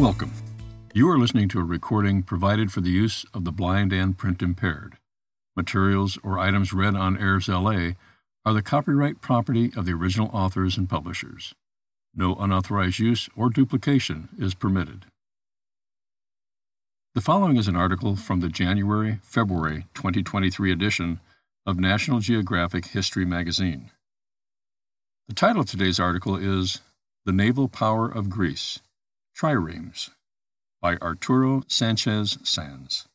Welcome. You are listening to a recording provided for the use of the blind and print impaired. Materials or items read on AIRSLA are the copyright property of the original authors and publishers. No unauthorized use or duplication is permitted. The following is an article from the January February 2023 edition of National Geographic History magazine. The title of today's article is The Naval Power of Greece Triremes by Arturo Sanchez Sanz.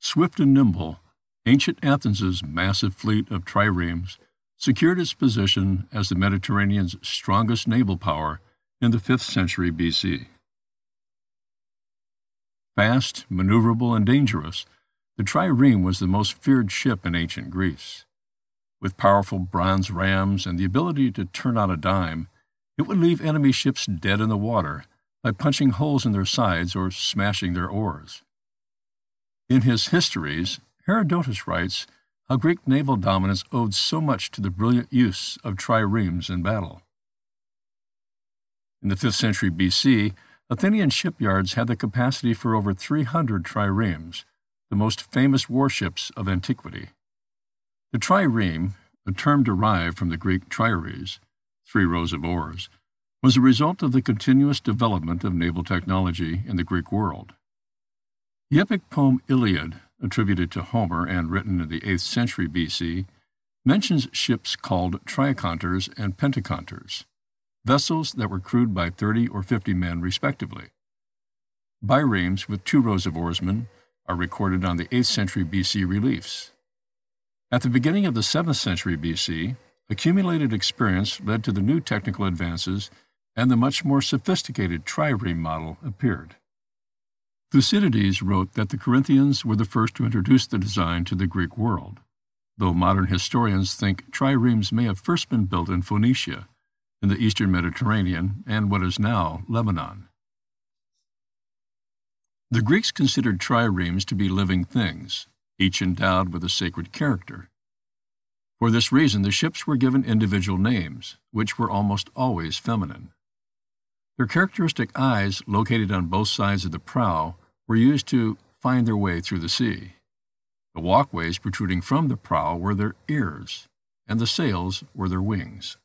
Swift and nimble, ancient Athens's massive fleet of triremes secured its position as the Mediterranean's strongest naval power in the 5th century BC. Fast, maneuverable, and dangerous, the trireme was the most feared ship in ancient Greece. With powerful bronze rams and the ability to turn on a dime, it would leave enemy ships dead in the water by punching holes in their sides or smashing their oars. In his Histories, Herodotus writes how Greek naval dominance owed so much to the brilliant use of triremes in battle. In the 5th century BC, Athenian shipyards had the capacity for over 300 triremes, the most famous warships of antiquity. The trireme, a term derived from the Greek trires, three rows of oars, was a result of the continuous development of naval technology in the Greek world. The epic poem Iliad, attributed to Homer and written in the 8th century BC, mentions ships called triaconters and pentaconters, vessels that were crewed by 30 or 50 men respectively. Biremes with two rows of oarsmen are recorded on the 8th century BC reliefs. At the beginning of the 7th century BC, accumulated experience led to the new technical advances and the much more sophisticated trireme model appeared. Thucydides wrote that the Corinthians were the first to introduce the design to the Greek world, though modern historians think triremes may have first been built in Phoenicia, in the eastern Mediterranean, and what is now Lebanon. The Greeks considered triremes to be living things, each endowed with a sacred character. For this reason, the ships were given individual names, which were almost always feminine. Their characteristic eyes, located on both sides of the prow, were used to find their way through the sea. The walkways protruding from the prow were their ears, and the sails were their wings.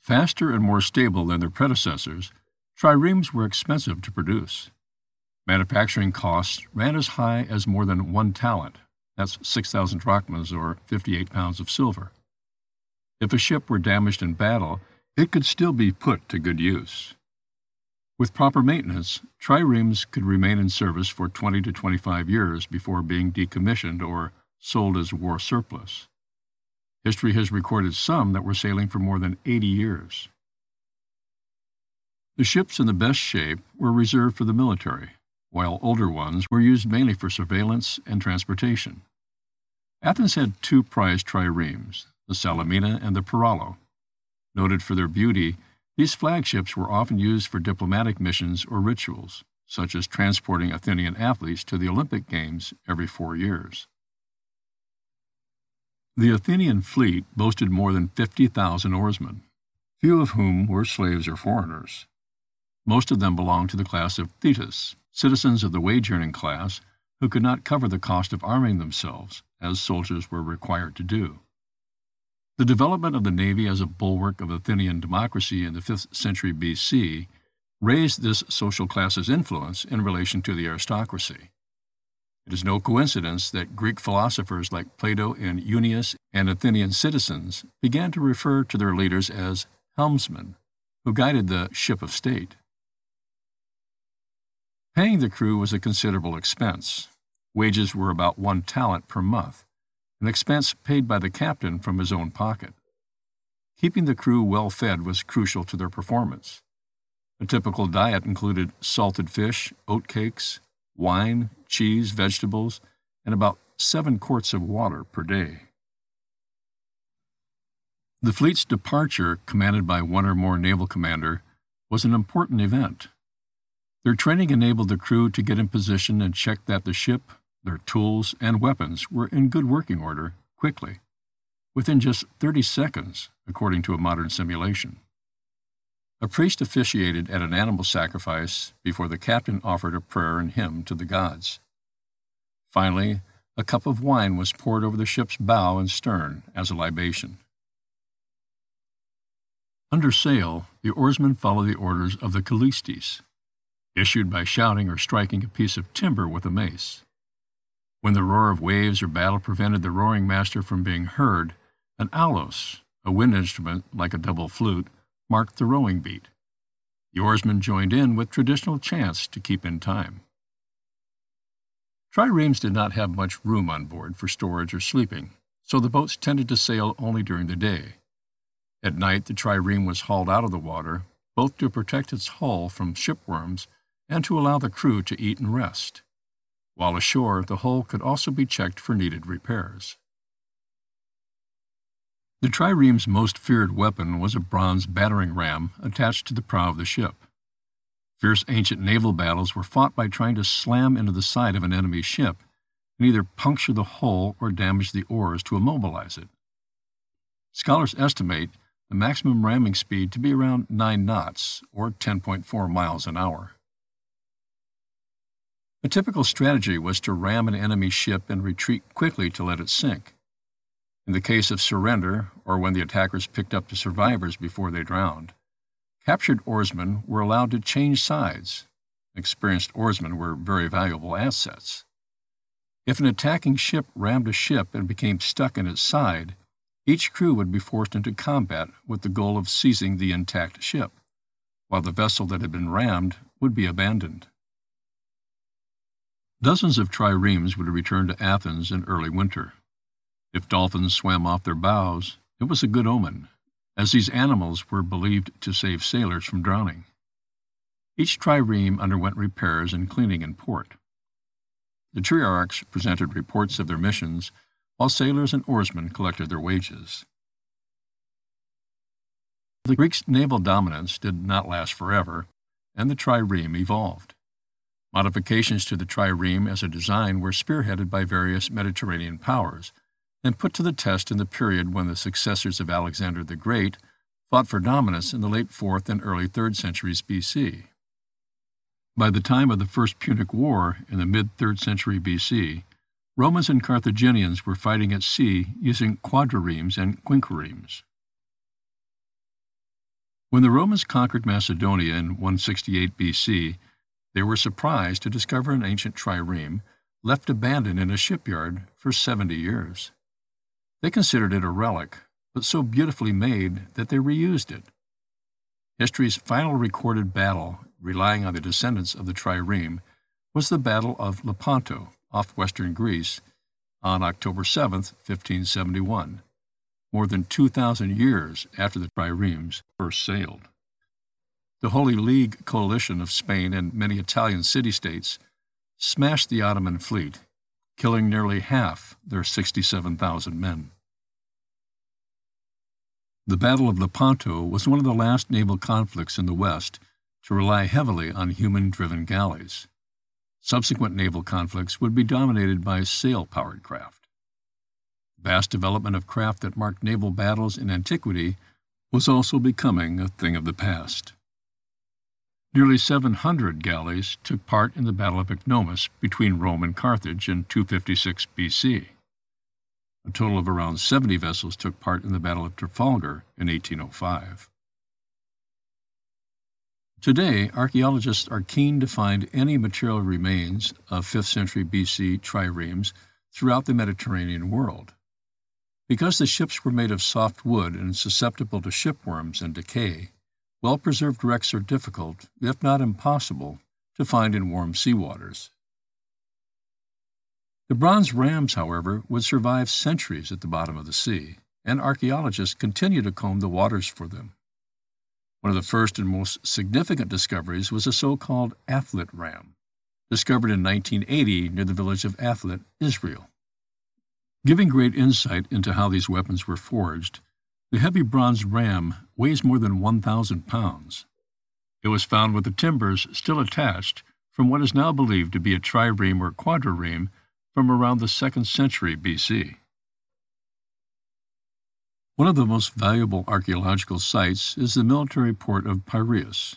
Faster and more stable than their predecessors, triremes were expensive to produce. Manufacturing costs ran as high as more than one talent, that's 6,000 drachmas or 58 pounds of silver. If a ship were damaged in battle, it could still be put to good use. With proper maintenance, triremes could remain in service for 20 to 25 years before being decommissioned or sold as war surplus. History has recorded some that were sailing for more than 80 years. The ships in the best shape were reserved for the military, while older ones were used mainly for surveillance and transportation. Athens had two prized triremes, the Salaminia and the Paralo. Noted for their beauty, these flagships were often used for diplomatic missions or rituals, such as transporting Athenian athletes to the Olympic Games every four years. The Athenian fleet boasted more than 50,000 oarsmen, few of whom were slaves or foreigners. Most of them belonged to the class of thetes, citizens of the wage earning class who could not cover the cost of arming themselves, as soldiers were required to do. The development of the Navy as a bulwark of Athenian democracy in the 5th century BC raised this social class's influence in relation to the aristocracy. It is no coincidence that Greek philosophers like Plato and Euenus and Athenian citizens began to refer to their leaders as helmsmen, who guided the ship of state. Paying the crew was a considerable expense. Wages were about one talent per month an expense paid by the captain from his own pocket. Keeping the crew well fed was crucial to their performance. A typical diet included salted fish, oatcakes, wine, cheese, vegetables, and about seven quarts of water per day. The fleet's departure, commanded by one or more naval commander, was an important event. Their training enabled the crew to get in position and check that the ship, their tools and weapons were in good working order quickly, within just 30 seconds, according to a modern simulation. A priest officiated at an animal sacrifice before the captain offered a prayer and hymn to the gods. Finally, a cup of wine was poured over the ship's bow and stern as a libation. Under sail, the oarsmen follow the orders of the keleustes, issued by shouting or striking a piece of timber with a mace. When the roar of waves or battle prevented the roaring master from being heard, an aulos, a wind instrument like a double flute, marked the rowing beat. The oarsmen joined in with traditional chants to keep in time. Triremes did not have much room on board for storage or sleeping, so the boats tended to sail only during the day. At night, the trireme was hauled out of the water, both to protect its hull from shipworms and to allow the crew to eat and rest. While ashore, the hull could also be checked for needed repairs. The trireme's most feared weapon was a bronze battering ram attached to the prow of the ship. Fierce ancient naval battles were fought by trying to slam into the side of an enemy ship and either puncture the hull or damage the oars to immobilize it. Scholars estimate the maximum ramming speed to be around 9 knots, or 10.4 miles an hour. A typical strategy was to ram an enemy ship and retreat quickly to let it sink. In the case of surrender, or when the attackers picked up the survivors before they drowned, captured oarsmen were allowed to change sides. Experienced oarsmen were very valuable assets. If an attacking ship rammed a ship and became stuck in its side, each crew would be forced into combat with the goal of seizing the intact ship, while the vessel that had been rammed would be abandoned. Dozens of triremes would return to Athens in early winter. If dolphins swam off their bows, it was a good omen, as these animals were believed to save sailors from drowning. Each trireme underwent repairs and cleaning in port. The triarchs presented reports of their missions while sailors and oarsmen collected their wages. The Greeks' naval dominance did not last forever, and the trireme evolved. Modifications to the trireme as a design were spearheaded by various Mediterranean powers and put to the test in the period when the successors of Alexander the Great fought for dominance in the late 4th and early 3rd centuries BC. By the time of the First Punic War in the mid 3rd century BC, Romans and Carthaginians were fighting at sea using quadriremes and quinquiremes. When the Romans conquered Macedonia in 168 BC, they were surprised to discover an ancient trireme left abandoned in a shipyard for 70 years. They considered it a relic, but so beautifully made that they reused it. History's final recorded battle, relying on the descendants of the trireme, was the Battle of Lepanto, off western Greece on October 7, 1571, more than 2,000 years after the triremes first sailed. The Holy League coalition of Spain and many Italian city states smashed the Ottoman fleet, killing nearly half their 67,000 men. The Battle of Lepanto was one of the last naval conflicts in the West to rely heavily on human driven galleys. Subsequent naval conflicts would be dominated by sail powered craft. The vast development of craft that marked naval battles in antiquity was also becoming a thing of the past. Nearly 700 galleys took part in the Battle of Ecnomus between Rome and Carthage in 256 BC. A total of around 70 vessels took part in the Battle of Trafalgar in 1805. Today, archaeologists are keen to find any material remains of 5th century BC triremes throughout the Mediterranean world. Because the ships were made of soft wood and susceptible to shipworms and decay, well preserved wrecks are difficult, if not impossible, to find in warm sea waters. The bronze rams, however, would survive centuries at the bottom of the sea, and archaeologists continue to comb the waters for them. One of the first and most significant discoveries was a so called Athlit ram, discovered in 1980 near the village of Athlit, Israel. Giving great insight into how these weapons were forged, the heavy bronze ram weighs more than 1,000 pounds. It was found with the timbers still attached from what is now believed to be a trireme or quadrireme from around the 2nd century BC. One of the most valuable archaeological sites is the military port of Piraeus.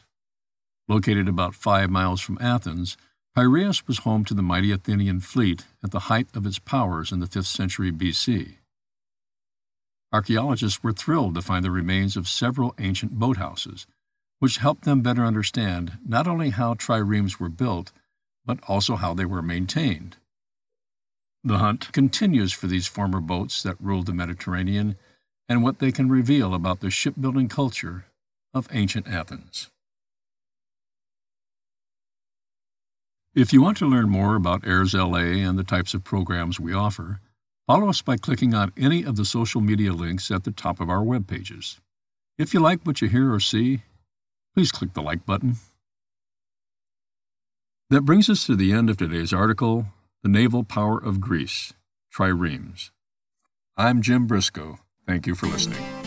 Located about five miles from Athens, Piraeus was home to the mighty Athenian fleet at the height of its powers in the 5th century BC. Archaeologists were thrilled to find the remains of several ancient boathouses, which helped them better understand not only how triremes were built, but also how they were maintained. The hunt continues for these former boats that ruled the Mediterranean and what they can reveal about the shipbuilding culture of ancient Athens. If you want to learn more about AIRSLA and the types of programs we offer, follow us by clicking on any of the social media links at the top of our web pages. If you like what you hear or see, please click the like button. That brings us to the end of today's article The Naval Power of Greece Triremes. I'm Jim Briscoe. Thank you for listening.